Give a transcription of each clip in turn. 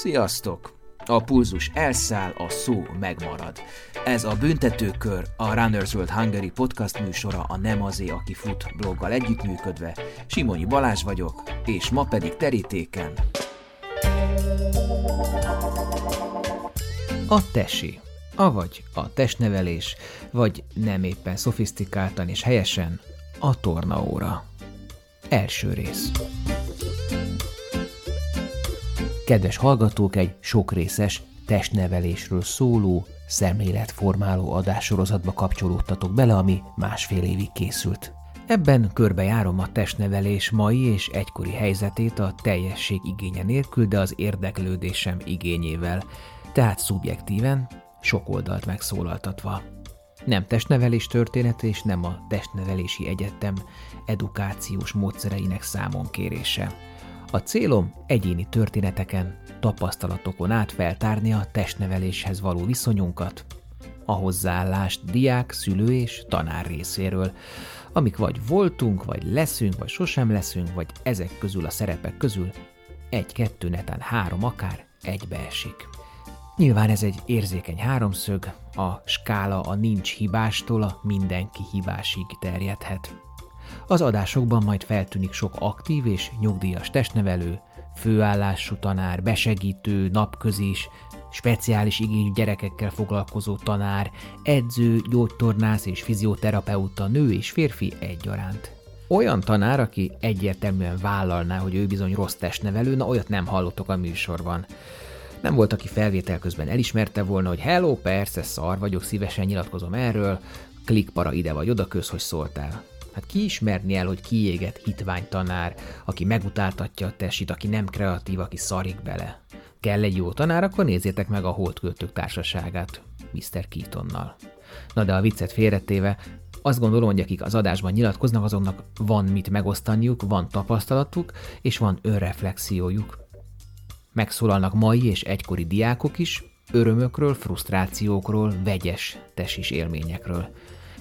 Sziasztok! A pulzus elszáll, a szó megmarad. Ez a Büntetőkör, a Runners World Hungary podcast műsora a Nem azé, aki fut bloggal együttműködve. Simonyi Balázs vagyok, és ma pedig terítéken. A tesi, avagy a testnevelés, vagy nem éppen szofisztikáltan és helyesen a tornaóra. Első rész. Kedves hallgatók, egy sokrészes testnevelésről szóló, szemléletformáló adássorozatba kapcsolódtatok bele, ami másfél évig készült. Ebben körbejárom a testnevelés mai és egykori helyzetét a teljesség igénye nélkül, de az érdeklődésem igényével, tehát szubjektíven, sok oldalt megszólaltatva. Nem testnevelés történet és nem a testnevelési egyetem edukációs módszereinek számon kérése. A célom egyéni történeteken, tapasztalatokon át feltárni a testneveléshez való viszonyunkat, a hozzáállást diák, szülő és tanár részéről, amik vagy voltunk, vagy leszünk, vagy sosem leszünk, vagy ezek közül a szerepek közül egy-kettő, netán három akár egybeesik. Nyilván ez egy érzékeny háromszög, a skála a nincs hibástól a mindenki hibásig terjedhet. Az adásokban majd feltűnik sok aktív és nyugdíjas testnevelő, főállású tanár, besegítő, napközis, speciális igényű gyerekekkel foglalkozó tanár, edző, gyógytornász és fizioterapeuta, nő és férfi egyaránt. Olyan tanár, aki egyértelműen vállalná, hogy ő bizony rossz testnevelő, na olyat nem hallottok a műsorban. Nem volt, aki felvétel közben elismerte volna, hogy hello, persze, szar vagyok, szívesen nyilatkozom erről, klikpara ide vagy oda, köz, hogy szóltál. Hát ki ismerni el, hogy kiégett hitvány tanár, aki megutáltatja a testit, aki nem kreatív, aki szarik bele. Kell egy jó tanár, akkor nézzétek meg a Holdköltők társaságát, Mr. Keatonnal. Na de a viccet félretéve, azt gondolom, hogy akik az adásban nyilatkoznak, azoknak van mit megosztaniuk, van tapasztalatuk, és van önreflexiójuk. Megszólalnak mai és egykori diákok is, örömökről, frusztrációkról, vegyes tesis élményekről.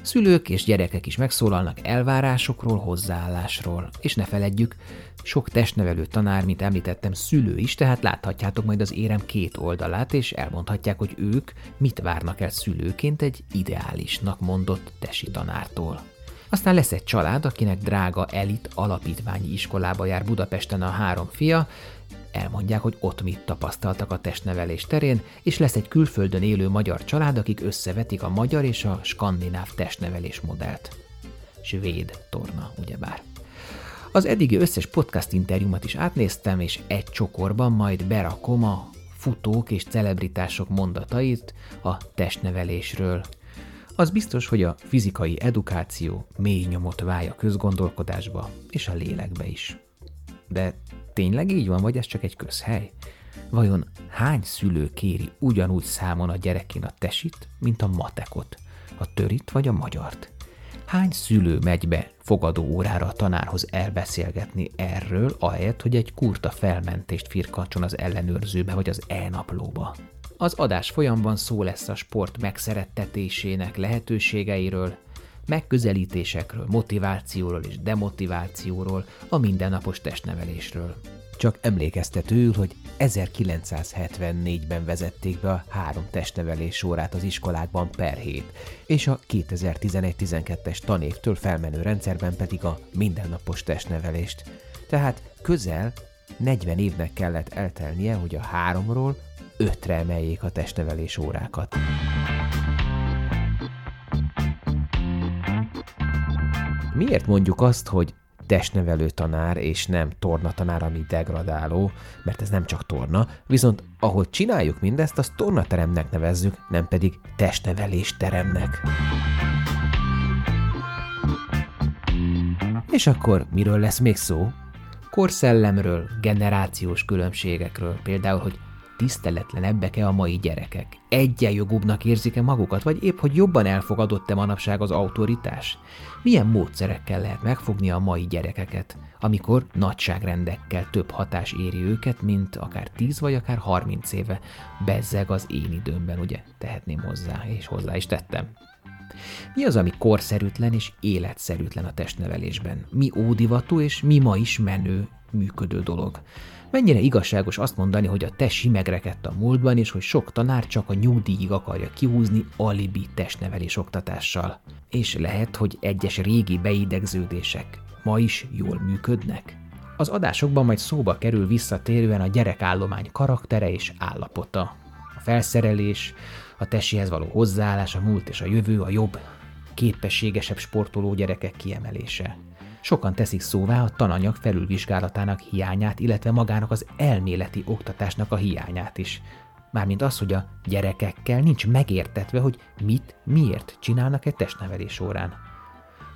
Szülők és gyerekek is megszólalnak elvárásokról, hozzáállásról. És ne feledjük, sok testnevelő tanár, mint említettem, szülő is, tehát láthatjátok majd az érem két oldalát, és elmondhatják, hogy ők mit várnak el szülőként egy ideálisnak mondott tesi tanártól. Aztán lesz egy család, akinek drága elit alapítványi iskolába jár Budapesten a három fia, elmondják, hogy ott mit tapasztaltak a testnevelés terén, és lesz egy külföldön élő magyar család, akik összevetik a magyar és a skandináv testnevelés modellt. Svéd torna, ugyebár. Az eddigi összes podcast interjúmat is átnéztem, és egy csokorban majd berakom a futók és celebritások mondatait a testnevelésről. Az biztos, hogy a fizikai edukáció mély nyomot válja a közgondolkodásba és a lélekbe is. De tényleg így van, vagy ez csak egy közhely? Vajon hány szülő kéri ugyanúgy számon a gyerekén a tesit, mint a matekot, a törit vagy a magyart? Hány szülő megy be fogadó órára a tanárhoz elbeszélgetni erről, ahelyett, hogy egy kurta felmentést firkancson az ellenőrzőbe vagy az e-naplóba? Az adás folyamban szó lesz a sport megszerettetésének lehetőségeiről, megközelítésekről, motivációról és demotivációról, a mindennapos testnevelésről. Csak emlékeztetőül, hogy 1974-ben vezették be a három testnevelés órát az iskolákban per hét, és a 2011-12-es tanévtől felmenő rendszerben pedig a mindennapos testnevelést. Tehát közel 40 évnek kellett eltelnie, hogy a háromról ötre emeljék a testnevelés órákat. Miért mondjuk azt, hogy testnevelő tanár, és nem torna tanár, ami degradáló, mert ez nem csak torna, viszont ahol csináljuk mindezt, azt tornateremnek nevezzük, nem pedig testnevelés teremnek. És akkor miről lesz még szó? Korszellemről, generációs különbségekről, például, hogy tiszteletlenebbek-e a mai gyerekek? Egyenjogúbbnak érzik-e magukat, vagy épp, hogy jobban elfogadott-e manapság az autoritás? Milyen módszerekkel lehet megfogni a mai gyerekeket, amikor nagyságrendekkel több hatás éri őket, mint akár 10 vagy akár 30 éve? Bezzeg az én időmben, ugye? Tehetném hozzá, és hozzá is tettem. Mi az, ami korszerűtlen és életszerűtlen a testnevelésben? Mi ódivatú és mi ma is menő, működő dolog? Mennyire igazságos azt mondani, hogy a tesi megrekedt a múltban, és hogy sok tanár csak a nyugdíjig akarja kihúzni alibi testnevelés oktatással. És lehet, hogy egyes régi beidegződések ma is jól működnek? Az adásokban majd szóba kerül visszatérően a gyerekállomány karaktere és állapota. A felszerelés, a tesihez való hozzáállás, a múlt és a jövő, a jobb, képességesebb sportoló gyerekek kiemelése. Sokan teszik szóvá a tananyag felülvizsgálatának hiányát, illetve magának az elméleti oktatásnak a hiányát is. Mármint az, hogy a gyerekekkel nincs megértetve, hogy mit, miért csinálnak egy testnevelés órán.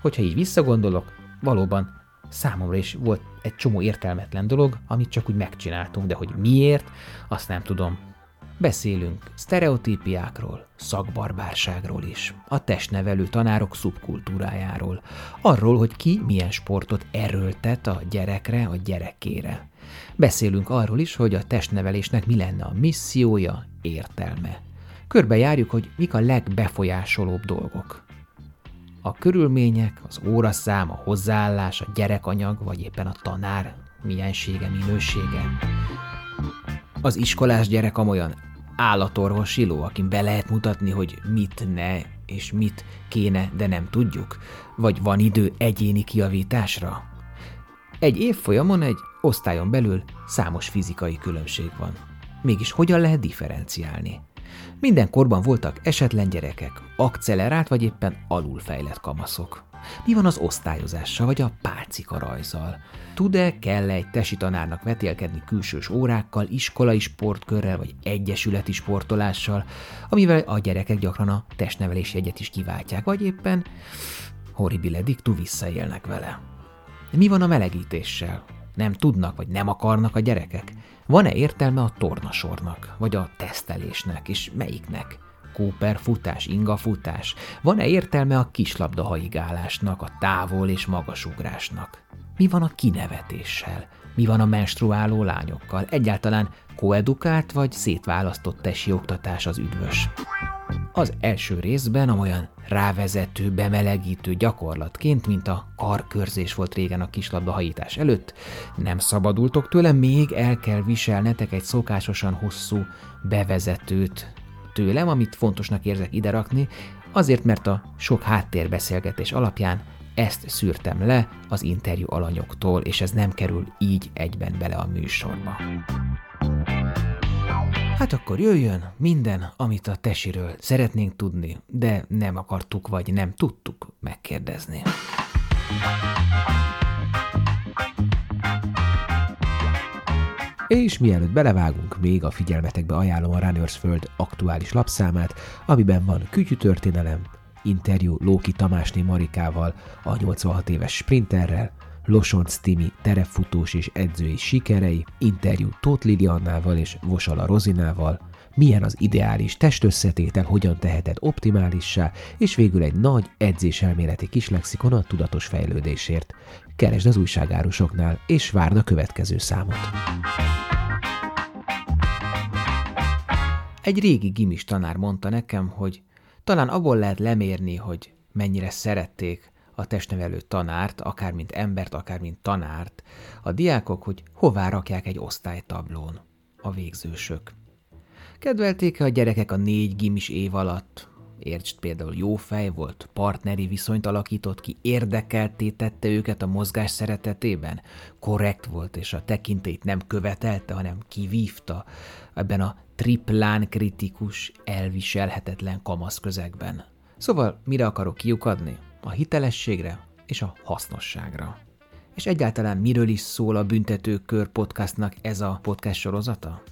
Hogyha így visszagondolok, valóban számomra is volt egy csomó értelmetlen dolog, amit csak úgy megcsináltunk, de hogy miért, azt nem tudom. Beszélünk sztereotípiákról, szakbarbárságról is, a testnevelő tanárok szubkultúrájáról, arról, hogy ki milyen sportot erőltet a gyerekre, a gyerekére. Beszélünk arról is, hogy a testnevelésnek mi lenne a missziója, értelme. Körbejárjuk, hogy mik a legbefolyásolóbb dolgok. A körülmények, az óraszám, a hozzáállás, a gyerekanyag, vagy éppen a tanár miensége, minősége. Az iskolás gyerek amolyan állatorvosiló, akin be lehet mutatni, hogy mit ne és mit kéne, de nem tudjuk? Vagy van idő egyéni kiavításra? Egy évfolyamon egy osztályon belül számos fizikai különbség van. Mégis hogyan lehet differenciálni? Minden korban voltak esetlen gyerekek, akcelerált vagy éppen alulfejlett kamaszok. Mi van az osztályozással vagy a pálcika rajzal? Tud-e, kell egy tesi tanárnak vetélkedni külsős órákkal, iskolai sportkörrel vagy egyesületi sportolással, amivel a gyerekek gyakran a testnevelési egyet is kiváltják, vagy éppen horribile dictu visszaélnek vele. De mi van a melegítéssel? Nem tudnak, vagy nem akarnak a gyerekek? Van-e értelme a tornasornak, vagy a tesztelésnek, és melyiknek? Cooper futás, inga futás? Van-e értelme a kislabda haigálásnak, a távol és magasugrásnak? Mi van a kinevetéssel? Mi van a menstruáló lányokkal? Egyáltalán koedukált vagy szétválasztott tesi oktatás az üdvös? Az első részben amolyan rávezető, bemelegítő gyakorlatként, mint a karkörzés volt régen a kislabda hajítás előtt, nem szabadultok tőle, még el kell viselnetek egy szokásosan hosszú bevezetőt tőlem, amit fontosnak érzek ide rakni, azért, mert a sok háttérbeszélgetés alapján ezt szűrtem le az interjú alanyoktól, és ez nem kerül így egyben bele a műsorba. Hát akkor jöjjön minden, amit a tesiről szeretnénk tudni, de nem akartuk vagy nem tudtuk megkérdezni. És mielőtt belevágunk, még a figyelmetekbe ajánlom a Runners Föld aktuális lapszámát, amiben van kütyütörténelem, interjú Lóki Tamásné Marikával, a 86 éves sprinterrel, Losonc Timi terepfutós és edzői sikerei, interjú Tóth Liliannával és Vosala Rozinával, milyen az ideális testösszetétel, hogyan teheted optimálissá, és végül egy nagy edzéselméleti kis lexikon a tudatos fejlődésért. Keresd az újságárusoknál, és várd a következő számot. Egy régi gimis tanár mondta nekem, hogy talán abból lehet lemérni, hogy mennyire szerették a testnevelő tanárt, akár mint embert, akár mint tanárt, a diákok, hogy hová rakják egy osztálytablón a végzősök. Kedvelték-e a gyerekek a négy gimis év alatt? Értsd például jó fej volt, partneri viszonyt alakított ki, érdekelté tette őket a mozgás szeretetében, korrekt volt, és a tekintét nem követelte, hanem kivívta ebben a triplán kritikus, elviselhetetlen kamasz közegben. Szóval mire akarok kiukadni? A hitelességre és a hasznosságra. És egyáltalán miről is szól a Büntetőkör podcastnak ez a podcast sorozata?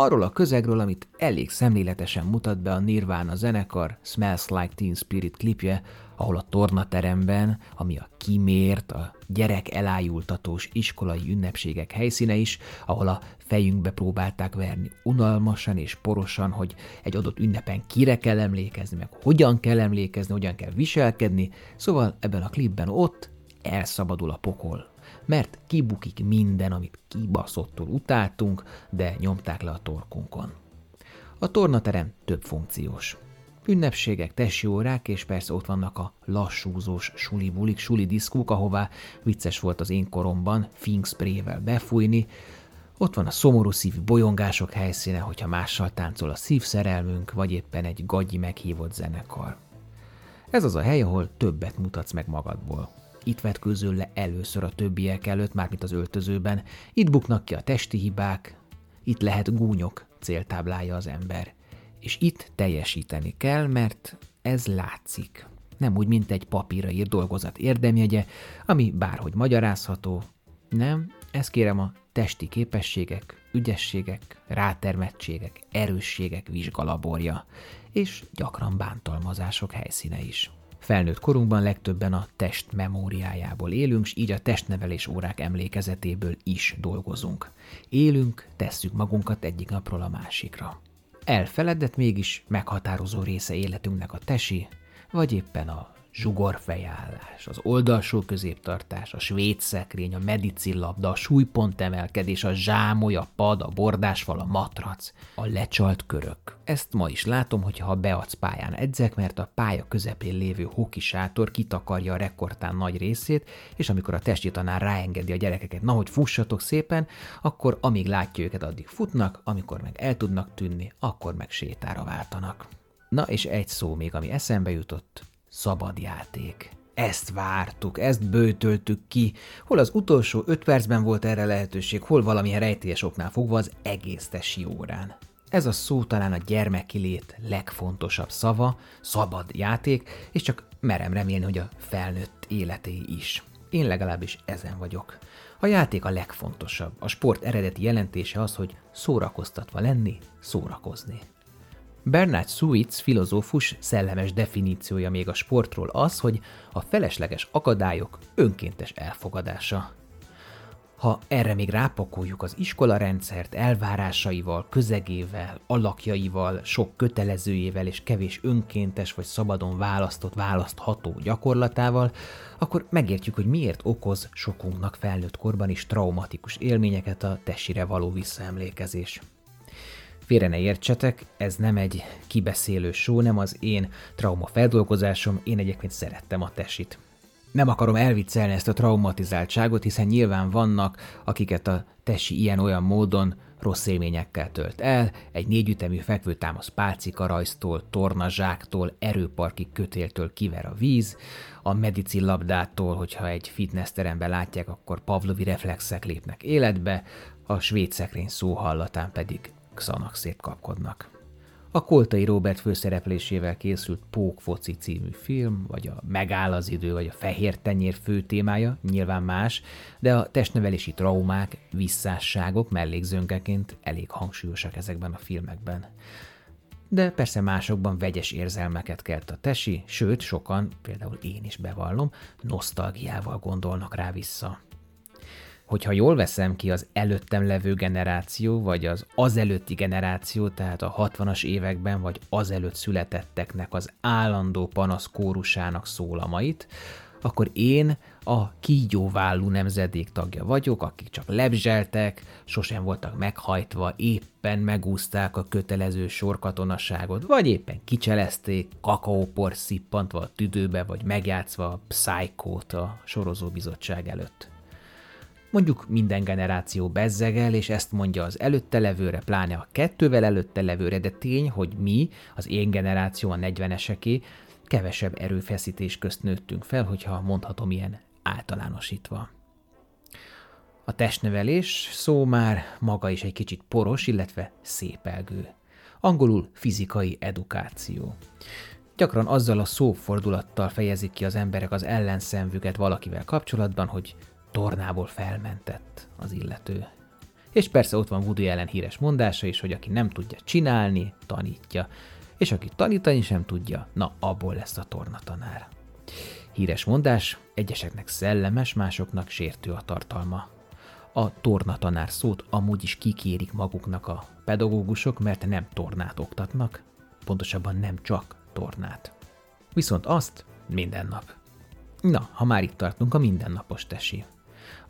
Arról a közegről, amit elég szemléletesen mutat be a Nirvana zenekar Smells Like Teen Spirit klipje, ahol a tornateremben, ami a kimért, a gyerek elájultatós iskolai ünnepségek helyszíne is, ahol a fejünkbe próbálták verni unalmasan és porosan, hogy egy adott ünnepen kire kell emlékezni, meg hogyan kell emlékezni, hogyan kell viselkedni, szóval ebben a klipben ott elszabadul a pokol mert kibukik minden, amit kibaszottul utáltunk, de nyomták le a torkunkon. A tornaterem több funkciós. Ünnepségek, tesi órák, és persze ott vannak a lassúzós suli bulik, suli diszkók, ahová vicces volt az én koromban fingsprével befújni, ott van a szomorú szívű bolyongások helyszíne, hogyha mással táncol a szívszerelmünk, vagy éppen egy gagyi meghívott zenekar. Ez az a hely, ahol többet mutatsz meg magadból. Itt vetkőzöl le először a többiek előtt, mármint az öltözőben. Itt buknak ki a testi hibák, itt lehet gúnyok, céltáblája az ember. És itt teljesíteni kell, mert ez látszik. Nem úgy, mint egy papírra írt dolgozat érdemjegye, ami bárhogy magyarázható. Nem, ez kérem a testi képességek, ügyességek, rátermettségek, erősségek vizsgalaborja, és gyakran bántalmazások helyszíne is. Felnőtt korunkban legtöbben a test memóriájából élünk, s így a testnevelés órák emlékezetéből is dolgozunk. Élünk, tesszük magunkat egyik napról a másikra. Elfeledett mégis meghatározó része életünknek a tesi, vagy éppen a zsugorfejállás, az oldalsó középtartás, a svéd szekrény, a medicillabda, a súlypont emelkedés, a zsámoly, a pad, a bordásfal, a matrac, a lecsalt körök. Ezt ma is látom, hogyha beadsz pályán edzek, mert a pálya közepén lévő hoki sátor kitakarja a rekordtán nagy részét, és amikor a testi tanár ráengedi a gyerekeket, na hogy fussatok szépen, akkor amíg látja őket, addig futnak, amikor meg el tudnak tűnni, akkor meg sétára váltanak. Na és egy szó még, ami eszembe jutott, szabad játék. Ezt vártuk, ezt bőtöltük ki. Hol az utolsó öt percben volt erre lehetőség, hol valamilyen rejtélyes oknál fogva az egész tesi órán. Ez a szó talán a gyermeki lét legfontosabb szava, szabad játék, és csak merem remélni, hogy a felnőtt életé is. Én legalábbis ezen vagyok. A játék a legfontosabb. A sport eredeti jelentése az, hogy szórakoztatva lenni, szórakozni. Bernard Suitz filozófus szellemes definíciója még a sportról az, hogy a felesleges akadályok önkéntes elfogadása. Ha erre még rápakoljuk az iskolarendszert elvárásaival, közegével, alakjaival, sok kötelezőjével és kevés önkéntes vagy szabadon választott, választható gyakorlatával, akkor megértjük, hogy miért okoz sokunknak felnőtt korban is traumatikus élményeket a tessire való visszaemlékezés. Félre ne értsetek, ez nem egy kibeszélő show, nem az én trauma feldolgozásom, én egyébként szerettem a tesit. Nem akarom elviccelni ezt a traumatizáltságot, hiszen nyilván vannak, akiket a tesi ilyen-olyan módon rossz élményekkel tölt el, egy négyütemű fekvőtámasz pálcika rajztól, tornazsáktól, erőparki kötéltől kiver a víz, a medicin labdától, hogyha egy fitnessteremben látják, akkor pavlovi reflexek lépnek életbe, a svéd szekrény szó hallatán pedig Xanaxét kapkodnak. A Koltai Robert főszereplésével készült Pók foci című film, vagy a Megáll az idő, vagy a Fehér tenyér fő témája, nyilván más, de a testnevelési traumák, visszásságok mellékzönkeként elég hangsúlyosak ezekben a filmekben. De persze másokban vegyes érzelmeket kelt a tesi, sőt, sokan, például én is bevallom, nosztalgiával gondolnak rá vissza hogyha jól veszem ki az előttem levő generáció, vagy az azelőtti generáció, tehát a 60-as években, vagy azelőtt születetteknek az állandó panasz kórusának szólamait, akkor én a kígyóvállú nemzedék tagja vagyok, akik csak lebzseltek, sosem voltak meghajtva, éppen megúzták a kötelező sorkatonaságot, vagy éppen kicselezték, kakaópor szippantva a tüdőbe, vagy megjátszva a Psycho-t a sorozóbizottság előtt. Mondjuk minden generáció bezzegel, és ezt mondja az előtte levőre, pláne a kettővel előtte levőre, de tény, hogy mi, az én generáció, a 40-eseké, kevesebb erőfeszítés közt nőttünk fel, hogyha mondhatom ilyen általánosítva. A testnevelés szó már maga is egy kicsit poros, illetve szépelgő. Angolul fizikai edukáció. Gyakran azzal a szófordulattal fejezik ki az emberek az ellenszenvüket valakivel kapcsolatban, hogy tornából felmentett az illető. És persze ott van Woody ellen híres mondása is, hogy aki nem tudja csinálni, tanítja. És aki tanítani sem tudja, na abból lesz a tornatanár. Híres mondás, egyeseknek szellemes, másoknak sértő a tartalma. A tornatanár szót amúgy is kikérik maguknak a pedagógusok, mert nem tornát oktatnak, pontosabban nem csak tornát. Viszont azt minden nap. Na, ha már itt tartunk, a mindennapos tesi.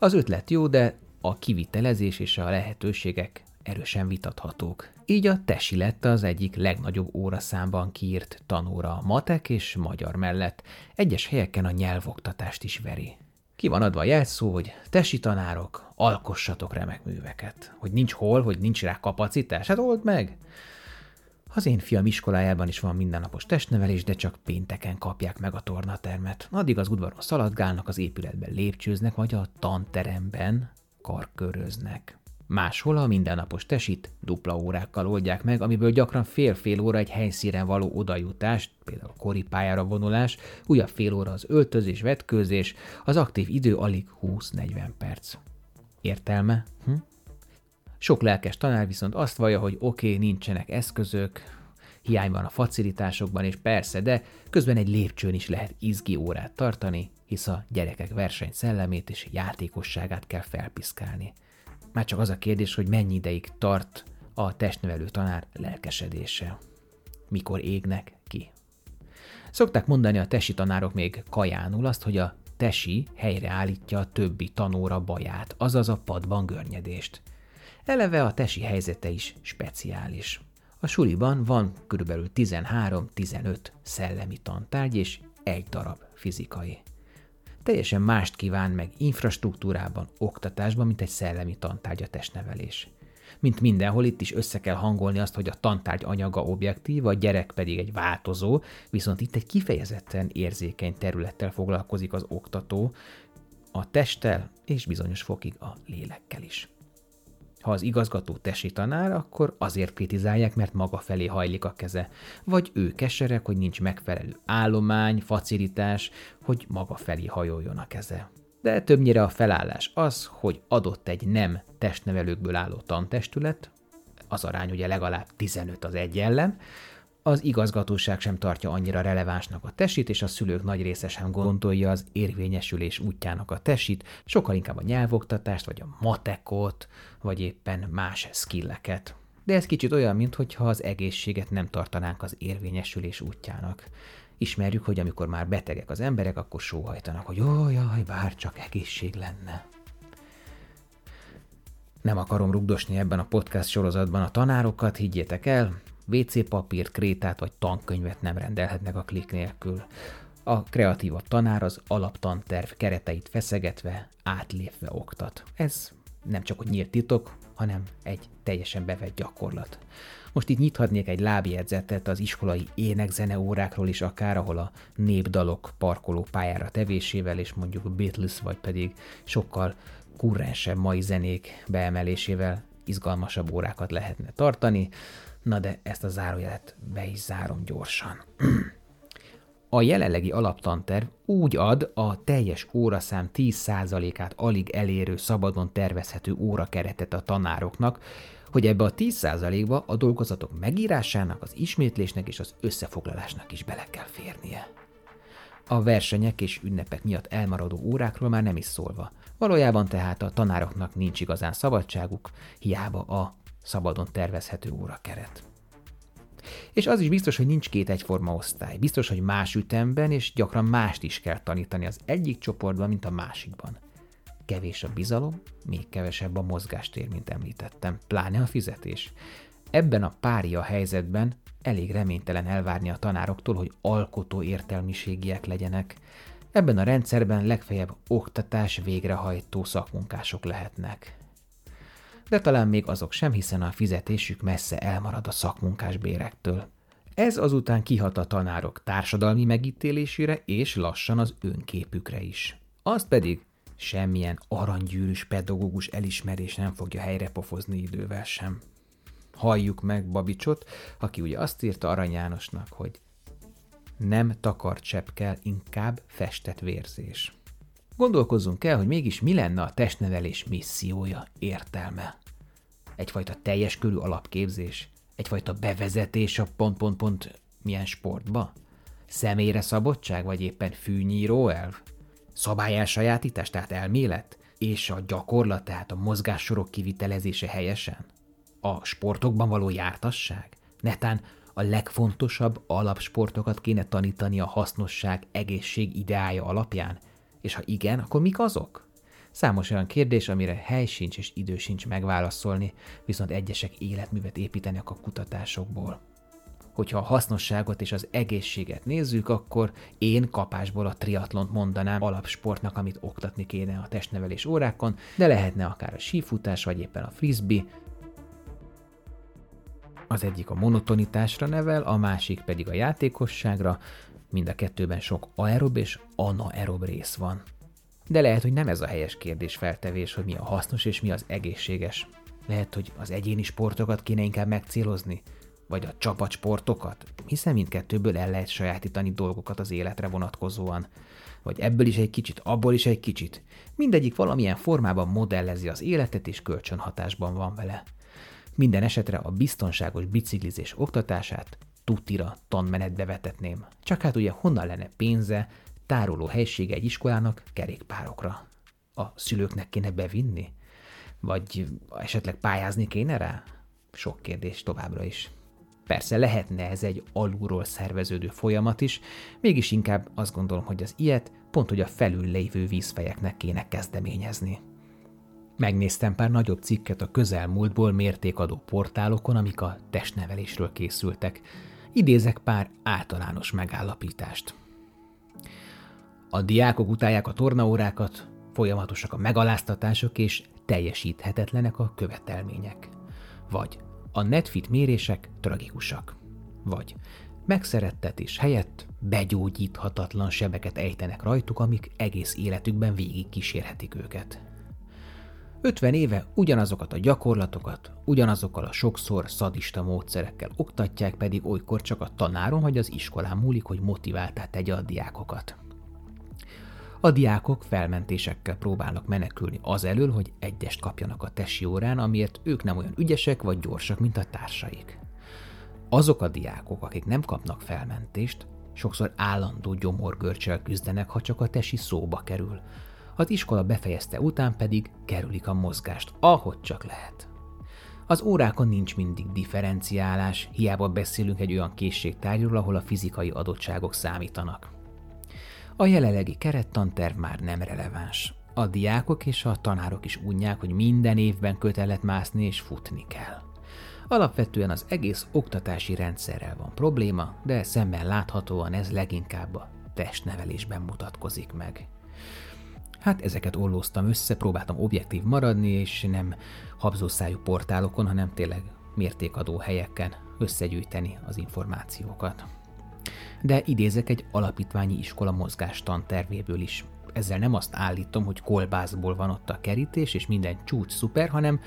Az ötlet jó, de a kivitelezés és a lehetőségek erősen vitathatók. Így a tesi lett az egyik legnagyobb óraszámban kiírt tanóra a matek és magyar mellett, egyes helyeken a nyelvoktatást is veri. Ki van adva a jelszó, hogy tesi tanárok, alkossatok remek műveket. Hogy nincs hol, hogy nincs rá kapacitás, hát old meg! Az én fiam iskolájában is van mindennapos testnevelés, de csak pénteken kapják meg a tornatermet. Addig az udvaron szaladgálnak, az épületben lépcsőznek, vagy a tanteremben karköröznek. Máshol a mindennapos tesit dupla órákkal oldják meg, amiből gyakran fél-fél óra egy helyszínen való odajutást, például koripályára vonulás, újabb fél óra az öltözés, vetkőzés, az aktív idő alig 20-40 perc. Értelme? Hm? Sok lelkes tanár viszont azt vallja, hogy oké, okay, nincsenek eszközök, hiány van a facilitásokban, és persze, de közben egy lépcsőn is lehet izgi órát tartani, hisz a gyerekek verseny szellemét és játékosságát kell felpiszkálni. Már csak az a kérdés, hogy mennyi ideig tart a testnevelő tanár lelkesedése. Mikor égnek ki. Szokták mondani a tesi tanárok még kajánul azt, hogy a tesi helyreállítja a többi tanóra baját, azaz a padban görnyedést. Eleve a tesi helyzete is speciális. A suliban van kb. 13-15 szellemi tantárgy és egy darab fizikai teljesen mást kíván meg infrastruktúrában, oktatásban, mint egy szellemi tantárgy a testnevelés. Mint mindenhol itt is össze kell hangolni azt, hogy a tantárgy anyaga objektív, a gyerek pedig egy változó, viszont itt egy kifejezetten érzékeny területtel foglalkozik az oktató, a testtel és bizonyos fokig a lélekkel is. Ha az igazgató tesi tanár, akkor azért kritizálják, mert maga felé hajlik a keze. Vagy ő keserek, hogy nincs megfelelő állomány, facilitás, hogy maga felé hajoljon a keze. De többnyire a felállás az, hogy adott egy nem testnevelőkből álló tantestület, az arány ugye legalább 15 az egy ellen, az igazgatóság sem tartja annyira relevánsnak a tesit, és a szülők nagy része sem gondolja az érvényesülés útjának a tesit, sokkal inkább a nyelvoktatást, vagy a matekot, vagy éppen más skilleket. De ez kicsit olyan, mintha az egészséget nem tartanánk az érvényesülés útjának. Ismerjük, hogy amikor már betegek az emberek, akkor sóhajtanak, hogy ó, jaj, bár csak egészség lenne. Nem akarom rugdosni ebben a podcast sorozatban a tanárokat, higgyétek el, WC papírt, krétát vagy tankönyvet nem rendelhetnek a klik nélkül. A kreatívabb tanár az alaptanterv kereteit feszegetve, átlépve oktat. Ez nem csak hogy nyílt titok, hanem egy teljesen bevett gyakorlat. Most itt nyithatnék egy lábjegyzetet az iskolai énekzene órákról is akár, ahol a népdalok parkoló pályára tevésével, és mondjuk Beatles vagy pedig sokkal kurrensebb mai zenék beemelésével izgalmasabb órákat lehetne tartani. Na de ezt a zárójelet be is zárom gyorsan. A jelenlegi alaptanterv úgy ad a teljes óraszám 10%-át alig elérő szabadon tervezhető órakeretet a tanároknak, hogy ebbe a 10%-ba a dolgozatok megírásának, az ismétlésnek és az összefoglalásnak is bele kell férnie. A versenyek és ünnepek miatt elmaradó órákról már nem is szólva. Valójában tehát a tanároknak nincs igazán szabadságuk, hiába a szabadon tervezhető órakeret. És az is biztos, hogy nincs két egyforma osztály. Biztos, hogy más ütemben és gyakran mást is kell tanítani az egyik csoportban, mint a másikban. Kevés a bizalom, még kevesebb a mozgástér, mint említettem, pláne a fizetés. Ebben a pária helyzetben elég reménytelen elvárni a tanároktól, hogy alkotó értelmiségiek legyenek. Ebben a rendszerben legfeljebb oktatás végrehajtó szakmunkások lehetnek de talán még azok sem, hiszen a fizetésük messze elmarad a szakmunkás bérektől. Ez azután kihat a tanárok társadalmi megítélésére és lassan az önképükre is. Azt pedig semmilyen aranygyűrűs pedagógus elismerés nem fogja helyrepofozni idővel sem. Halljuk meg Babicsot, aki ugye azt írta Arany Jánosnak, hogy nem takart csepp kell, inkább festett vérzés. Gondolkozzunk el, hogy mégis mi lenne a testnevelés missziója, értelme. Egyfajta teljes körű alapképzés, egyfajta bevezetés a pont-pont-pont milyen sportba? Személyre szabadság, vagy éppen fűnyíró elv? Szabályelsajátítás, tehát elmélet? És a gyakorlat, tehát a mozgássorok kivitelezése helyesen? A sportokban való jártasság? Netán a legfontosabb alapsportokat kéne tanítani a hasznosság, egészség ideája alapján, és ha igen, akkor mik azok? Számos olyan kérdés, amire hely sincs és idő sincs megválaszolni, viszont egyesek életművet építenek a kutatásokból. Hogyha a hasznosságot és az egészséget nézzük, akkor én kapásból a triatlont mondanám alapsportnak, amit oktatni kéne a testnevelés órákon, de lehetne akár a sífutás, vagy éppen a frisbee, az egyik a monotonitásra nevel, a másik pedig a játékosságra, mind a kettőben sok aerob és anaerob rész van. De lehet, hogy nem ez a helyes kérdés feltevés, hogy mi a hasznos és mi az egészséges. Lehet, hogy az egyéni sportokat kéne inkább megcélozni, vagy a csapatsportokat, hiszen mindkettőből el lehet sajátítani dolgokat az életre vonatkozóan. Vagy ebből is egy kicsit, abból is egy kicsit. Mindegyik valamilyen formában modellezi az életet és kölcsönhatásban van vele. Minden esetre a biztonságos biciklizés oktatását tutira tanmenetbe vetetném. Csak hát ugye honnan lenne pénze, tároló helysége egy iskolának kerékpárokra? A szülőknek kéne bevinni? Vagy esetleg pályázni kéne rá? Sok kérdés továbbra is. Persze lehetne ez egy alulról szerveződő folyamat is, mégis inkább azt gondolom, hogy az ilyet pont, hogy a felül lévő vízfejeknek kéne kezdeményezni. Megnéztem pár nagyobb cikket a közelmúltból mértékadó portálokon, amik a testnevelésről készültek. Idézek pár általános megállapítást. A diákok utálják a tornaórákat, folyamatosak a megaláztatások és teljesíthetetlenek a követelmények. Vagy a netfit mérések tragikusak. Vagy megszerettetés helyett begyógyíthatatlan sebeket ejtenek rajtuk, amik egész életükben végig kísérhetik őket. 50 éve ugyanazokat a gyakorlatokat, ugyanazokkal a sokszor szadista módszerekkel oktatják, pedig olykor csak a tanáron vagy az iskolán múlik, hogy motiváltá tegye a diákokat. A diákok felmentésekkel próbálnak menekülni az elől, hogy egyest kapjanak a tesi órán, amiért ők nem olyan ügyesek vagy gyorsak, mint a társaik. Azok a diákok, akik nem kapnak felmentést, sokszor állandó gyomorgörcsel küzdenek, ha csak a tesi szóba kerül. Az iskola befejezte után pedig kerülik a mozgást, ahogy csak lehet. Az órákon nincs mindig differenciálás, hiába beszélünk egy olyan készségtárgyról, ahol a fizikai adottságok számítanak. A jelenlegi kerettanterv már nem releváns. A diákok és a tanárok is unják, hogy minden évben kötelet mászni és futni kell. Alapvetően az egész oktatási rendszerrel van probléma, de szemben láthatóan ez leginkább a testnevelésben mutatkozik meg. Hát ezeket ollóztam össze, próbáltam objektív maradni, és nem habzószájú portálokon, hanem tényleg mértékadó helyeken összegyűjteni az információkat de idézek egy alapítványi iskola mozgástan tervéből is. Ezzel nem azt állítom, hogy kolbászból van ott a kerítés, és minden csúcs szuper, hanem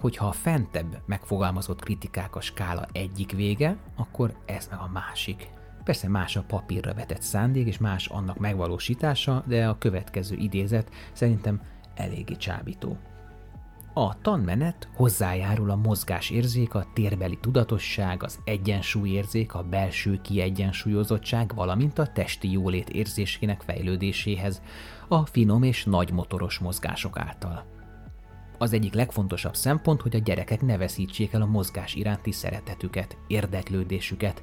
hogyha a fentebb megfogalmazott kritikák a skála egyik vége, akkor ez meg a másik. Persze más a papírra vetett szándék, és más annak megvalósítása, de a következő idézet szerintem eléggé csábító. A tanmenet hozzájárul a mozgásérzék, a térbeli tudatosság, az egyensúlyérzék, a belső kiegyensúlyozottság, valamint a testi jólét érzésének fejlődéséhez a finom és nagy motoros mozgások által. Az egyik legfontosabb szempont, hogy a gyerekek ne veszítsék el a mozgás iránti szeretetüket, érdeklődésüket,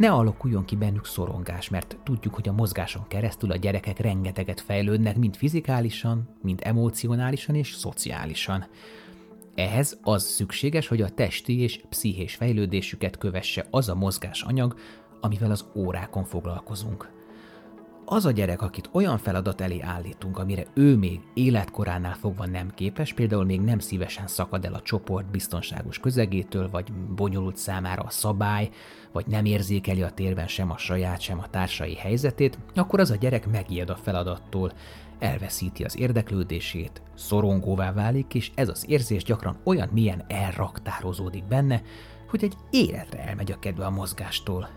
ne alakuljon ki bennük szorongás, mert tudjuk, hogy a mozgáson keresztül a gyerekek rengeteget fejlődnek, mind fizikálisan, mind emocionálisan és szociálisan. Ehhez az szükséges, hogy a testi és pszichés fejlődésüket kövesse az a mozgásanyag, amivel az órákon foglalkozunk az a gyerek, akit olyan feladat elé állítunk, amire ő még életkoránál fogva nem képes, például még nem szívesen szakad el a csoport biztonságos közegétől, vagy bonyolult számára a szabály, vagy nem érzékeli a térben sem a saját, sem a társai helyzetét, akkor az a gyerek megijed a feladattól, elveszíti az érdeklődését, szorongóvá válik, és ez az érzés gyakran olyan milyen elraktározódik benne, hogy egy életre elmegy a kedve a mozgástól,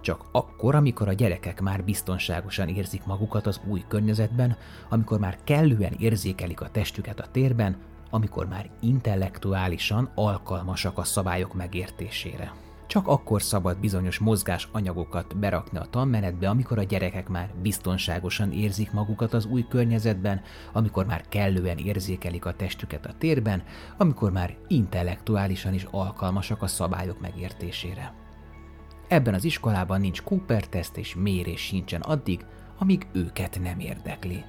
csak akkor, amikor a gyerekek már biztonságosan érzik magukat az új környezetben, amikor már kellően érzékelik a testüket a térben, amikor már intellektuálisan alkalmasak a szabályok megértésére. Csak akkor szabad bizonyos mozgás anyagokat berakni a tanmenetbe, amikor a gyerekek már biztonságosan érzik magukat az új környezetben, amikor már kellően érzékelik a testüket a térben, amikor már intellektuálisan is alkalmasak a szabályok megértésére. Ebben az iskolában nincs Cooper teszt és mérés sincsen addig, amíg őket nem érdekli.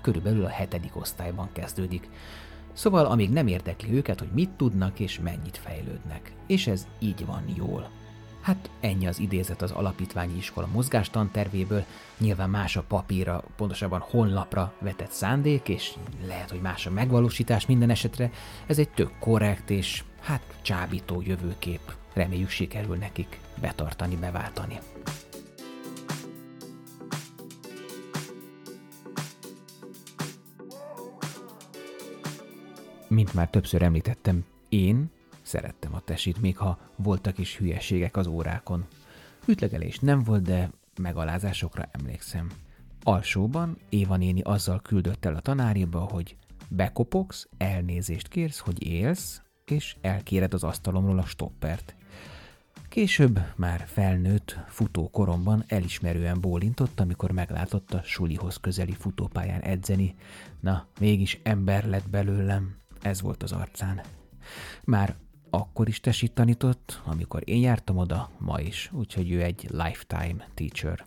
körülbelül a hetedik osztályban kezdődik. Szóval amíg nem érdekli őket, hogy mit tudnak és mennyit fejlődnek. És ez így van jól. Hát ennyi az idézet az alapítványi iskola mozgástantervéből, nyilván más a papírra, pontosabban honlapra vetett szándék, és lehet, hogy más a megvalósítás minden esetre. Ez egy tök korrekt és hát csábító jövőkép. Reméljük sikerül nekik betartani, beváltani. Mint már többször említettem, én szerettem a tesit, még ha voltak is hülyeségek az órákon. Ütlegelés nem volt, de megalázásokra emlékszem. Alsóban Éva néni azzal küldött el a tanáriba, hogy bekopogsz, elnézést kérsz, hogy élsz, és elkéred az asztalomról a stoppert. Később, már felnőtt, futókoromban elismerően bólintott, amikor meglátott a sulihoz közeli futópályán edzeni. Na, mégis ember lett belőlem, ez volt az arcán. Már akkor is tesít tanított, amikor én jártam oda, ma is, úgyhogy ő egy lifetime teacher.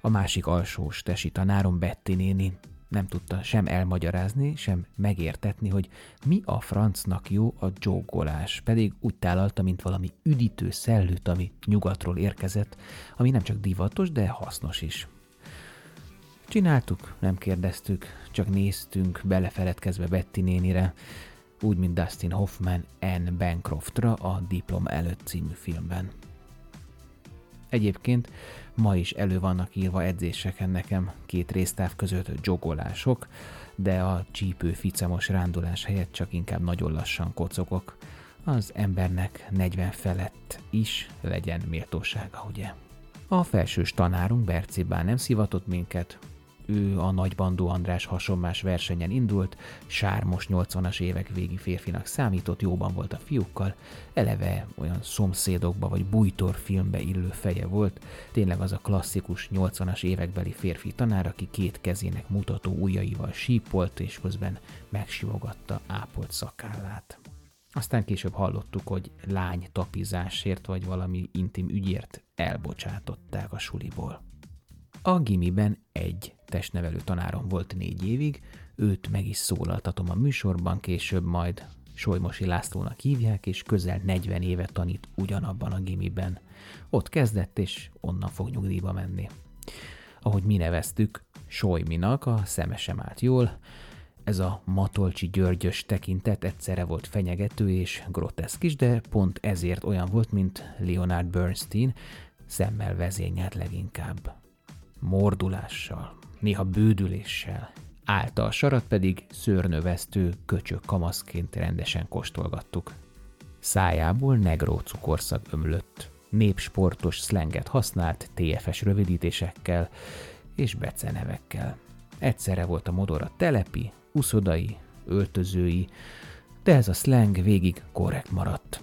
A másik alsós tesi tanárom Betty néni nem tudta sem elmagyarázni, sem megértetni, hogy mi a francnak jó a dzsógolás, pedig úgy tálalta, mint valami üdítő szellőt, ami nyugatról érkezett, ami nem csak divatos, de hasznos is. Csináltuk, nem kérdeztük, csak néztünk, belefeledkezve Betty nénire, úgy, mint Dustin Hoffman Anne Bancroftra a Diplom előtt című filmben. Egyébként ma is elő vannak írva edzéseken nekem két résztáv között jogolások, de a csípő ficamos rándulás helyett csak inkább nagyon lassan kocogok. Az embernek 40 felett is legyen méltósága, ugye? A felsős tanárunk Berci nem szivatott minket, ő a nagybandó András hasonmás versenyen indult, sármos 80-as évek végi férfinak számított, jóban volt a fiúkkal, eleve olyan szomszédokba vagy bújtor filmbe illő feje volt, tényleg az a klasszikus 80-as évekbeli férfi tanár, aki két kezének mutató ujjaival sípolt, és közben megsimogatta ápolt szakállát. Aztán később hallottuk, hogy lány tapizásért vagy valami intim ügyért elbocsátották a suliból. A gimiben egy testnevelő tanárom volt négy évig, őt meg is szólaltatom a műsorban, később majd Solymosi Lászlónak hívják, és közel 40 éve tanít ugyanabban a gimiben. Ott kezdett, és onnan fog nyugdíjba menni. Ahogy mi neveztük, Solyminak a szeme sem állt jól, ez a Matolcsi Györgyös tekintet egyszerre volt fenyegető és groteszk is, de pont ezért olyan volt, mint Leonard Bernstein, szemmel vezényelt leginkább mordulással, néha bődüléssel. Által sarat pedig szőrnövesztő köcsök kamaszként rendesen kóstolgattuk. Szájából negró cukorszag ömlött. Népsportos szlenget használt TFS rövidítésekkel és becenevekkel. Egyszerre volt a modor a telepi, uszodai, öltözői, de ez a slang végig korrekt maradt.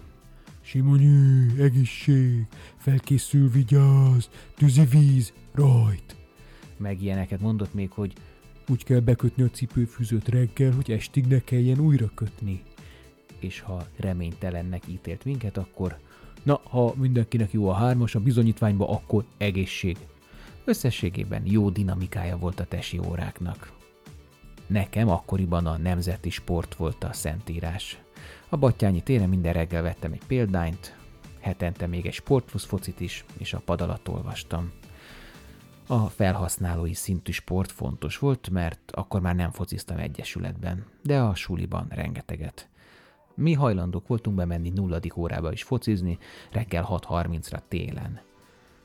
Simonyi, egészség, felkészül, vigyáz, tűzi víz, rajt. Meg ilyeneket mondott még, hogy úgy kell bekötni a cipőfűzőt reggel, hogy estig ne kelljen újra kötni. És ha reménytelennek ítélt minket, akkor na, ha mindenkinek jó a hármas a bizonyítványba, akkor egészség. Összességében jó dinamikája volt a tesi óráknak. Nekem akkoriban a nemzeti sport volt a szentírás. A Battyányi téren minden reggel vettem egy példányt, hetente még egy sportplusz focit is, és a pad alatt olvastam. A felhasználói szintű sport fontos volt, mert akkor már nem fociztam egyesületben, de a suliban rengeteget. Mi hajlandók voltunk bemenni nulladik órába is focizni, reggel 6.30-ra télen.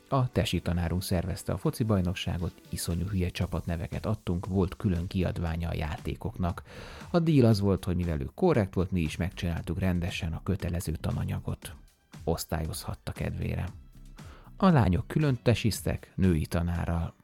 A tesi tanárunk szervezte a foci bajnokságot, iszonyú hülye csapatneveket adtunk, volt külön kiadványa a játékoknak. A díl az volt, hogy mivel ő korrekt volt, mi is megcsináltuk rendesen a kötelező tananyagot. Osztályozhatta kedvére. A lányok külön tesiztek, női tanárral.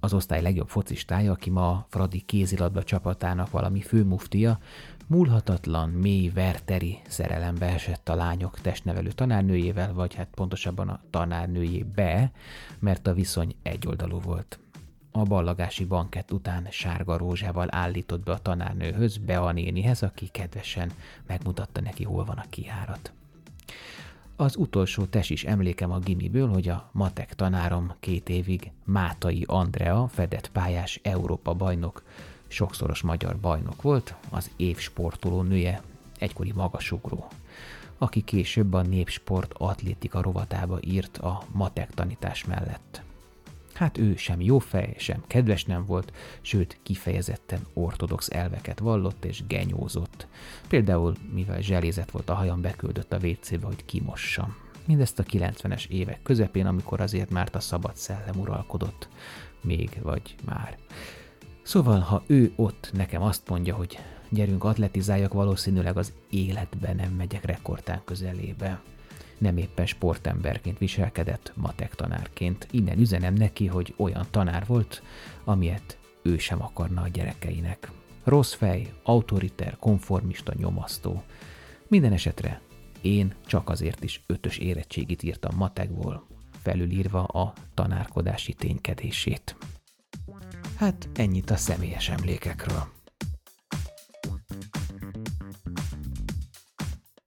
Az osztály legjobb focistája, aki ma Fradi kézilabda csapatának valami főmuftia, múlhatatlan, mély verteri szerelembe esett a lányok testnevelő tanárnőjével, vagy hát pontosabban a tanárnőjébe, mert a viszony egyoldalú volt. A ballagási bankett után sárga rózsával állított be a tanárnőhöz, be a nénihez, aki kedvesen megmutatta neki, hol van a kiárat. Az utolsó tesis emlékem a gimiből, hogy a matek tanárom két évig Mátai Andrea, fedett pályás Európa bajnok, sokszoros magyar bajnok volt, az év sportoló nője, egykori magasugró, aki később a népsport atlétika rovatába írt a matek tanítás mellett. Hát ő sem jó fej, sem kedves nem volt, sőt kifejezetten ortodox elveket vallott és genyózott. Például, mivel zselézet volt a hajam, beküldött a WC-be, hogy kimossam. Mindezt a 90-es évek közepén, amikor azért már a szabad szellem uralkodott. Még vagy már. Szóval, ha ő ott nekem azt mondja, hogy gyerünk atletizáljak, valószínűleg az életben nem megyek rekordtán közelébe nem éppen sportemberként viselkedett, matek tanárként. Innen üzenem neki, hogy olyan tanár volt, amilyet ő sem akarna a gyerekeinek. Rossz fej, autoriter, konformista, nyomasztó. Minden esetre én csak azért is ötös érettségit írtam matekból, felülírva a tanárkodási ténykedését. Hát ennyit a személyes emlékekről.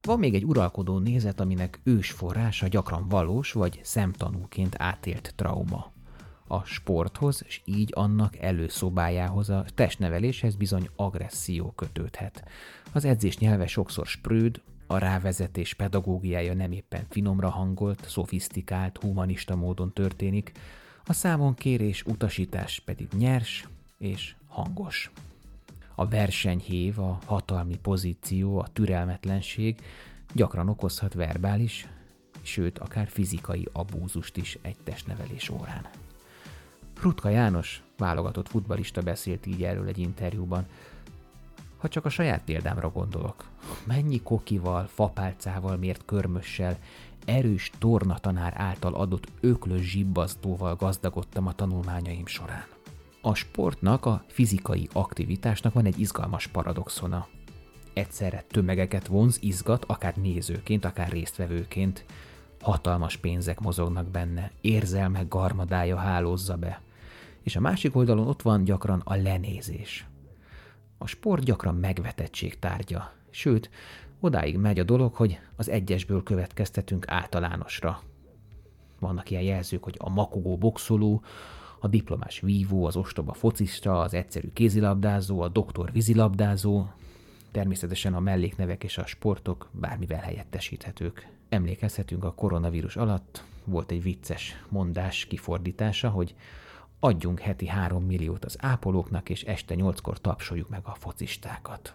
Van még egy uralkodó nézet, aminek ős forrása gyakran valós vagy szemtanúként átélt trauma. A sporthoz, és így annak előszobájához, a testneveléshez bizony agresszió kötődhet. Az edzés nyelve sokszor sprőd, a rávezetés pedagógiája nem éppen finomra hangolt, szofisztikált, humanista módon történik, a számon kérés utasítás pedig nyers és hangos a versenyhév, a hatalmi pozíció, a türelmetlenség gyakran okozhat verbális, sőt akár fizikai abúzust is egy testnevelés órán. Rutka János, válogatott futbalista beszélt így erről egy interjúban. Ha csak a saját példámra gondolok, mennyi kokival, fapálcával, mért körmössel, erős tornatanár által adott öklös zsibbasztóval gazdagodtam a tanulmányaim során. A sportnak, a fizikai aktivitásnak van egy izgalmas paradoxona. Egyszerre tömegeket vonz, izgat, akár nézőként, akár résztvevőként. Hatalmas pénzek mozognak benne, érzelmek garmadája hálózza be. És a másik oldalon ott van gyakran a lenézés. A sport gyakran megvetettség tárgya, sőt, odáig megy a dolog, hogy az egyesből következtetünk általánosra. Vannak ilyen jelzők, hogy a makogó boxoló, a diplomás vívó, az ostoba focista, az egyszerű kézilabdázó, a doktor vízilabdázó, természetesen a melléknevek és a sportok bármivel helyettesíthetők. Emlékezhetünk a koronavírus alatt, volt egy vicces mondás kifordítása, hogy adjunk heti három milliót az ápolóknak, és este nyolckor tapsoljuk meg a focistákat.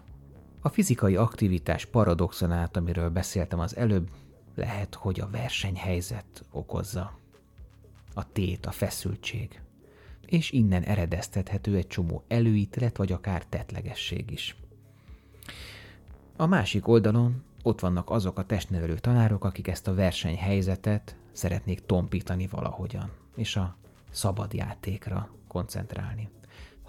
A fizikai aktivitás paradoxonát, amiről beszéltem az előbb, lehet, hogy a versenyhelyzet okozza. A tét, a feszültség és innen eredeztethető egy csomó előítélet vagy akár tetlegesség is. A másik oldalon ott vannak azok a testnevelő tanárok, akik ezt a versenyhelyzetet szeretnék tompítani valahogyan, és a szabad játékra koncentrálni.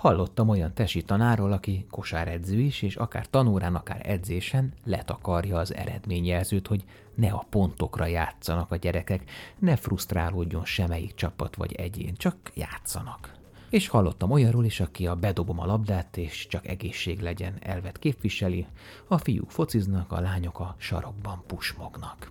Hallottam olyan tesi tanáról, aki kosáredző is, és akár tanórán, akár edzésen letakarja az eredményjelzőt, hogy ne a pontokra játszanak a gyerekek, ne frusztrálódjon semmelyik csapat vagy egyén, csak játszanak. És hallottam olyanról is, aki a bedobom a labdát, és csak egészség legyen elvet képviseli, a fiúk fociznak, a lányok a sarokban pusmognak.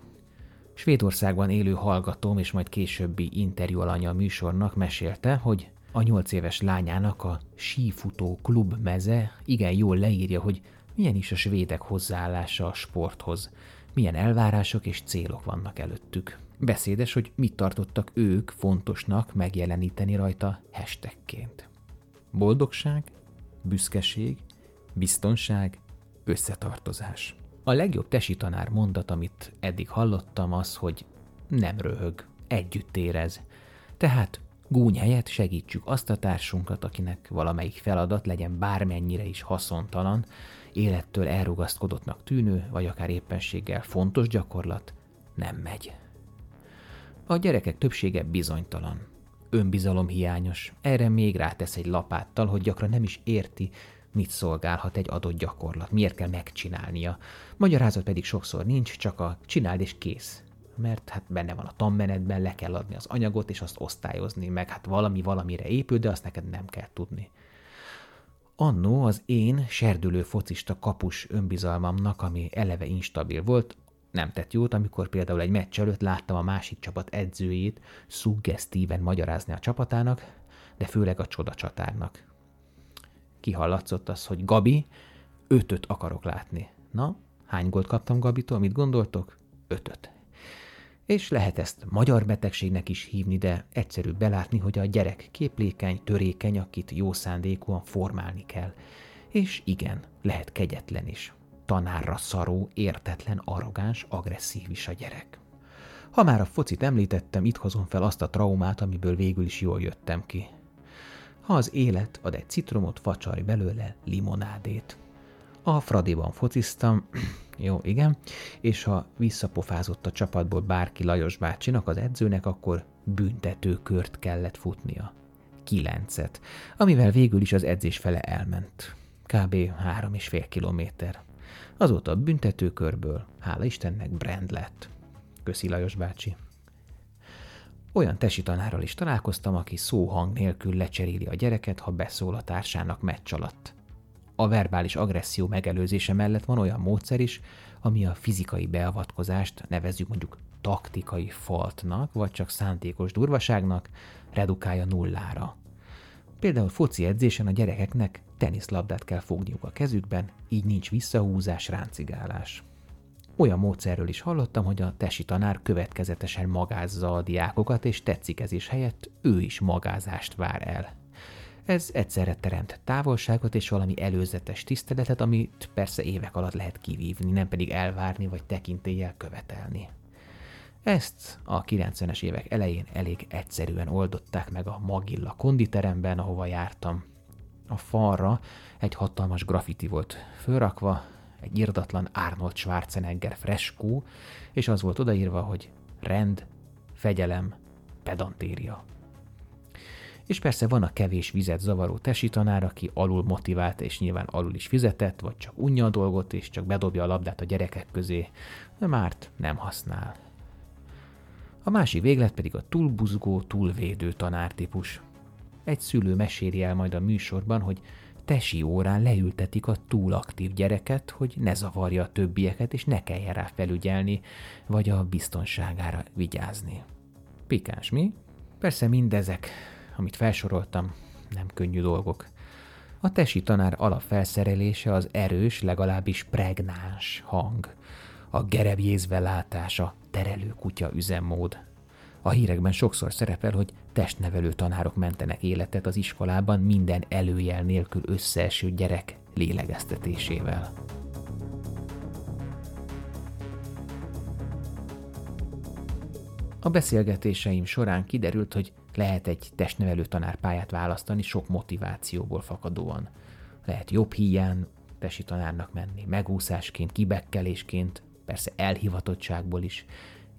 Svédországban élő hallgatóm és majd későbbi interjú alanya a műsornak mesélte, hogy a nyolc éves lányának a sífutó klub meze igen jól leírja, hogy milyen is a svédek hozzáállása a sporthoz, milyen elvárások és célok vannak előttük. Beszédes, hogy mit tartottak ők fontosnak megjeleníteni rajta hashtagként. Boldogság, büszkeség, biztonság, összetartozás. A legjobb tesi tanár mondat, amit eddig hallottam, az, hogy nem röhög, együtt érez. Tehát Gúny helyett segítsük azt a társunkat, akinek valamelyik feladat legyen bármennyire is haszontalan, élettől elrugaszkodottnak tűnő, vagy akár éppenséggel fontos gyakorlat, nem megy. A gyerekek többsége bizonytalan, önbizalom hiányos, erre még rátesz egy lapáttal, hogy gyakran nem is érti, mit szolgálhat egy adott gyakorlat, miért kell megcsinálnia. Magyarázat pedig sokszor nincs, csak a csináld és kész mert hát benne van a tanmenetben, le kell adni az anyagot, és azt osztályozni, meg hát valami valamire épül, de azt neked nem kell tudni. Annó az én serdülő focista kapus önbizalmamnak, ami eleve instabil volt, nem tett jót, amikor például egy meccs előtt láttam a másik csapat edzőjét szuggesztíven magyarázni a csapatának, de főleg a csodacsatárnak. Kihallatszott az, hogy Gabi, ötöt akarok látni. Na, hány gólt kaptam Gabitól, mit gondoltok? Ötöt. És lehet ezt magyar betegségnek is hívni, de egyszerűbb belátni, hogy a gyerek képlékeny, törékeny, akit jó szándékúan formálni kell. És igen, lehet kegyetlen is. Tanárra szaró, értetlen, arrogáns, agresszív is a gyerek. Ha már a focit említettem, itt hozom fel azt a traumát, amiből végül is jól jöttem ki. Ha az élet ad egy citromot, facsarj belőle limonádét. A Fradiban fociztam, jó, igen, és ha visszapofázott a csapatból bárki Lajos bácsinak, az edzőnek, akkor büntetőkört kellett futnia. Kilencet, amivel végül is az edzés fele elment. Kb. három és fél kilométer. Azóta a büntetőkörből, hála Istennek, brand lett. Köszi Lajos bácsi. Olyan tesi tanárral is találkoztam, aki szóhang nélkül lecseréli a gyereket, ha beszól a társának meccs alatt. A verbális agresszió megelőzése mellett van olyan módszer is, ami a fizikai beavatkozást nevezzük mondjuk taktikai faltnak, vagy csak szántékos durvaságnak, redukálja nullára. Például foci edzésen a gyerekeknek teniszlabdát kell fogniuk a kezükben, így nincs visszahúzás, ráncigálás. Olyan módszerről is hallottam, hogy a tesi tanár következetesen magázza a diákokat, és tetszikezés helyett ő is magázást vár el. Ez egyszerre teremt távolságot és valami előzetes tiszteletet, amit persze évek alatt lehet kivívni, nem pedig elvárni vagy tekintéllyel követelni. Ezt a 90-es évek elején elég egyszerűen oldották meg a Magilla konditeremben, ahova jártam. A falra egy hatalmas graffiti volt fölrakva, egy irdatlan Arnold Schwarzenegger freskó, és az volt odaírva, hogy rend, fegyelem, pedantéria. És persze van a kevés vizet zavaró tesi tanár, aki alul motivált és nyilván alul is fizetett, vagy csak unja a dolgot és csak bedobja a labdát a gyerekek közé, de márt nem használ. A másik véglet pedig a túlbuzgó, túlvédő tanártípus. Egy szülő meséli el majd a műsorban, hogy tesi órán leültetik a túlaktív gyereket, hogy ne zavarja a többieket, és ne kelljen rá felügyelni, vagy a biztonságára vigyázni. Pikáns, mi? Persze mindezek, amit felsoroltam, nem könnyű dolgok. A tesi tanár alapfelszerelése az erős, legalábbis pregnáns hang, a gerebjézve látása, terelő kutya üzemmód. A hírekben sokszor szerepel, hogy testnevelő tanárok mentenek életet az iskolában minden előjel nélkül összeeső gyerek lélegeztetésével. A beszélgetéseim során kiderült, hogy lehet egy testnevelő tanárpályát választani sok motivációból fakadóan. Lehet jobb híján tesi tanárnak menni, megúszásként, kibekkelésként, persze elhivatottságból is,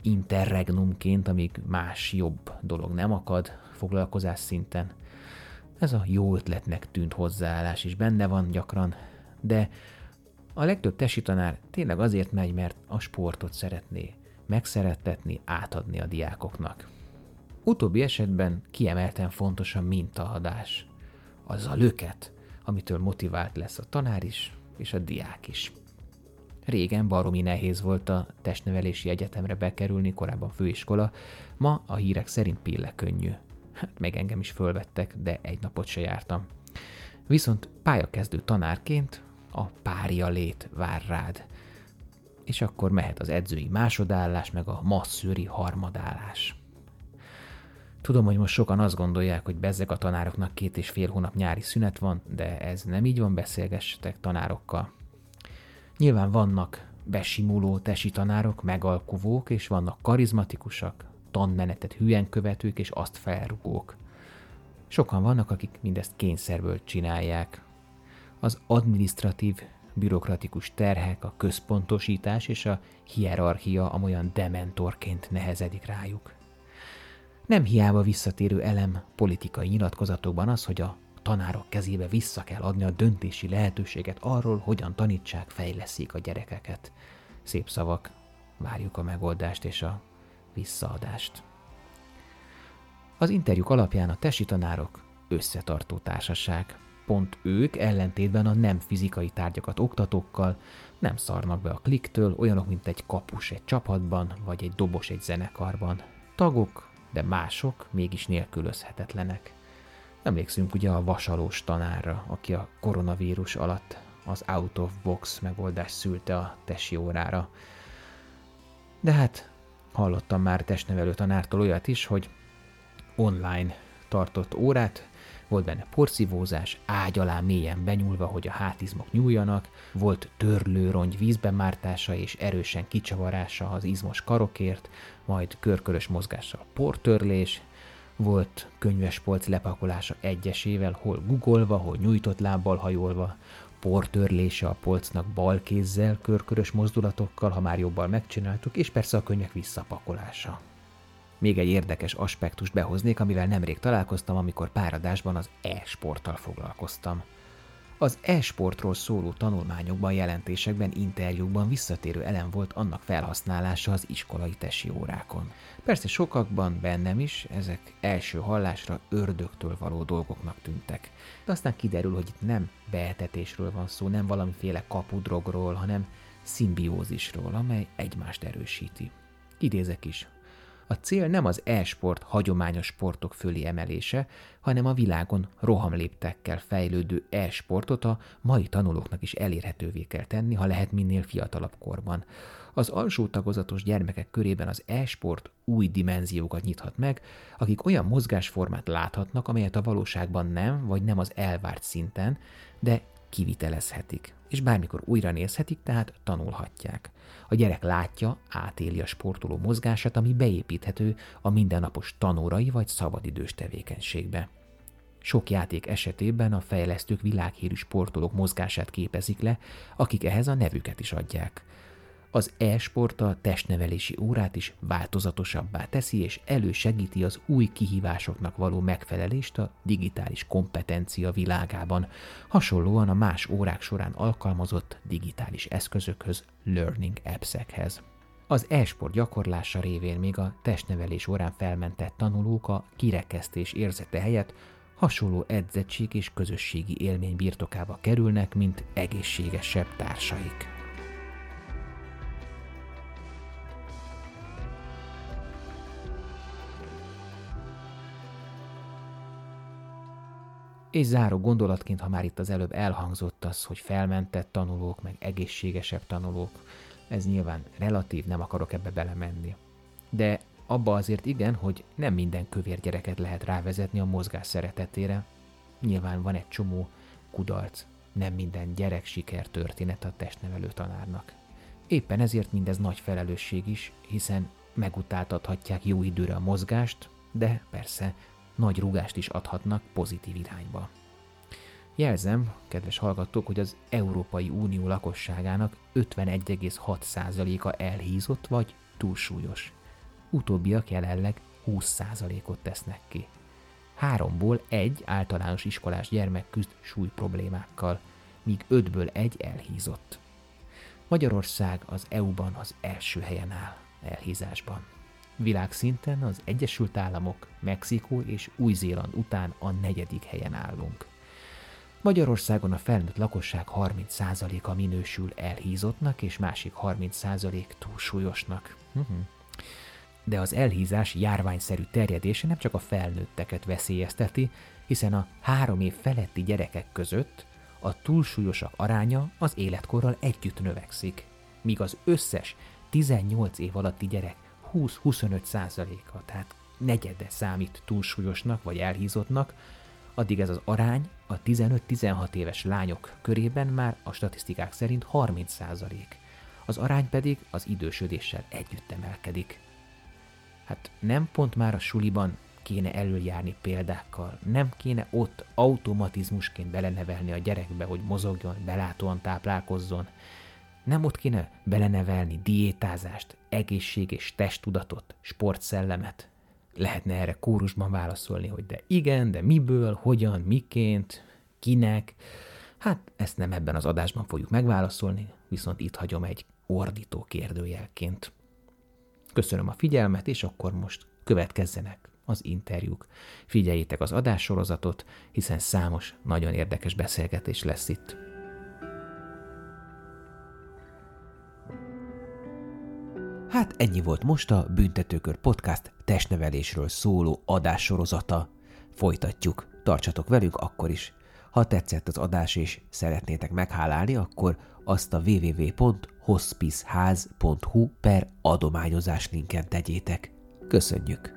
interregnumként, amíg más jobb dolog nem akad foglalkozás szinten. Ez a jó ötletnek tűnt hozzáállás is benne van gyakran, de a legtöbb tesi tanár tényleg azért megy, mert a sportot szeretné megszerettetni, átadni a diákoknak. Utóbbi esetben kiemelten fontos a mintaadás. Az a löket, amitől motivált lesz a tanár is, és a diák is. Régen baromi nehéz volt a testnevelési egyetemre bekerülni, korábban főiskola, ma a hírek szerint pille könnyű. Hát meg engem is fölvettek, de egy napot se jártam. Viszont pályakezdő tanárként a párja lét vár rád. És akkor mehet az edzői másodállás, meg a masszőri harmadállás. Tudom, hogy most sokan azt gondolják, hogy bezzeg a tanároknak két és fél hónap nyári szünet van, de ez nem így van, beszélgessetek tanárokkal. Nyilván vannak besimuló tesi tanárok, megalkuvók, és vannak karizmatikusak, tanmenetet hülyen követők és azt felrugók. Sokan vannak, akik mindezt kényszerből csinálják. Az administratív, bürokratikus terhek, a központosítás és a hierarchia amolyan dementorként nehezedik rájuk. Nem hiába visszatérő elem politikai nyilatkozatokban az, hogy a tanárok kezébe vissza kell adni a döntési lehetőséget arról, hogyan tanítsák, fejleszik a gyerekeket. Szép szavak, várjuk a megoldást és a visszaadást. Az interjúk alapján a tesi tanárok összetartó társaság. Pont ők ellentétben a nem fizikai tárgyakat oktatókkal Nem szarnak be a kliktől, olyanok, mint egy kapus egy csapatban, vagy egy dobos egy zenekarban. Tagok, de mások mégis nélkülözhetetlenek. Emlékszünk ugye a vasalós tanárra, aki a koronavírus alatt az out of box megoldást szülte a tesi órára. De hát hallottam már testnevelő tanártól olyat is, hogy online tartott órát, volt benne porszívózás, ágy alá mélyen benyúlva, hogy a hátizmok nyúljanak, volt törlőrongy vízben mártása és erősen kicsavarása az izmos karokért, majd körkörös mozgással portörlés, volt könyvespolc lepakolása egyesével, hol gugolva, hol nyújtott lábbal hajolva, portörlése a polcnak bal kézzel, körkörös mozdulatokkal, ha már jobban megcsináltuk, és persze a könyvek visszapakolása. Még egy érdekes aspektust behoznék, amivel nemrég találkoztam, amikor páradásban az e-sporttal foglalkoztam. Az e-sportról szóló tanulmányokban, jelentésekben, interjúkban visszatérő elem volt annak felhasználása az iskolai tesi órákon. Persze sokakban, bennem is, ezek első hallásra ördögtől való dolgoknak tűntek. De aztán kiderül, hogy itt nem beetetésről van szó, nem valamiféle kapudrogról, hanem szimbiózisról, amely egymást erősíti. Idézek is, a cél nem az e-sport hagyományos sportok fölé emelése, hanem a világon rohamléptekkel fejlődő e-sportot a mai tanulóknak is elérhetővé kell tenni, ha lehet minél fiatalabb korban. Az alsó tagozatos gyermekek körében az e-sport új dimenziókat nyithat meg, akik olyan mozgásformát láthatnak, amelyet a valóságban nem, vagy nem az elvárt szinten, de kivitelezhetik, és bármikor újra nézhetik, tehát tanulhatják. A gyerek látja, átéli a sportoló mozgását, ami beépíthető a mindennapos tanórai vagy szabadidős tevékenységbe. Sok játék esetében a fejlesztők világhírű sportolók mozgását képezik le, akik ehhez a nevüket is adják. Az e-sport a testnevelési órát is változatosabbá teszi, és elősegíti az új kihívásoknak való megfelelést a digitális kompetencia világában, hasonlóan a más órák során alkalmazott digitális eszközökhöz, learning appsekhez. Az e-sport gyakorlása révén még a testnevelés órán felmentett tanulók a kirekesztés érzete helyett hasonló edzettség és közösségi élmény birtokába kerülnek, mint egészségesebb társaik. És záró gondolatként, ha már itt az előbb elhangzott az, hogy felmentett tanulók, meg egészségesebb tanulók, ez nyilván relatív, nem akarok ebbe belemenni. De abba azért igen, hogy nem minden kövér gyereket lehet rávezetni a mozgás szeretetére. Nyilván van egy csomó kudarc, nem minden gyerek siker történet a testnevelő tanárnak. Éppen ezért mindez nagy felelősség is, hiszen megutáltathatják jó időre a mozgást, de persze nagy rugást is adhatnak pozitív irányba. Jelzem, kedves hallgatók, hogy az Európai Unió lakosságának 51,6%-a elhízott vagy túlsúlyos. Utóbbiak jelenleg 20%-ot tesznek ki. Háromból egy általános iskolás gyermek küzd súly problémákkal, míg ötből egy elhízott. Magyarország az EU-ban az első helyen áll elhízásban. Világszinten az Egyesült Államok, Mexikó és Új-Zéland után a negyedik helyen állunk. Magyarországon a felnőtt lakosság 30%-a minősül elhízottnak, és másik 30% túlsúlyosnak. Uh-huh. De az elhízás járványszerű terjedése nem csak a felnőtteket veszélyezteti, hiszen a három év feletti gyerekek között a túlsúlyosak aránya az életkorral együtt növekszik, míg az összes 18 év alatti gyerek 20-25 százaléka, tehát negyede számít túlsúlyosnak vagy elhízottnak, addig ez az arány a 15-16 éves lányok körében már a statisztikák szerint 30 százalék. Az arány pedig az idősödéssel együtt emelkedik. Hát nem pont már a suliban kéne előjárni példákkal, nem kéne ott automatizmusként belenevelni a gyerekbe, hogy mozogjon, belátóan táplálkozzon, nem ott kéne belenevelni diétázást, egészség és testtudatot, sportszellemet? Lehetne erre kórusban válaszolni, hogy de igen, de miből, hogyan, miként, kinek. Hát ezt nem ebben az adásban fogjuk megválaszolni, viszont itt hagyom egy ordító kérdőjelként. Köszönöm a figyelmet, és akkor most következzenek az interjúk. Figyeljétek az adássorozatot, hiszen számos nagyon érdekes beszélgetés lesz itt. Hát ennyi volt most a Büntetőkör Podcast testnevelésről szóló adássorozata. Folytatjuk. Tartsatok velünk akkor is. Ha tetszett az adás és szeretnétek meghálálni, akkor azt a www.hospiceház.hu per adományozás linken tegyétek. Köszönjük!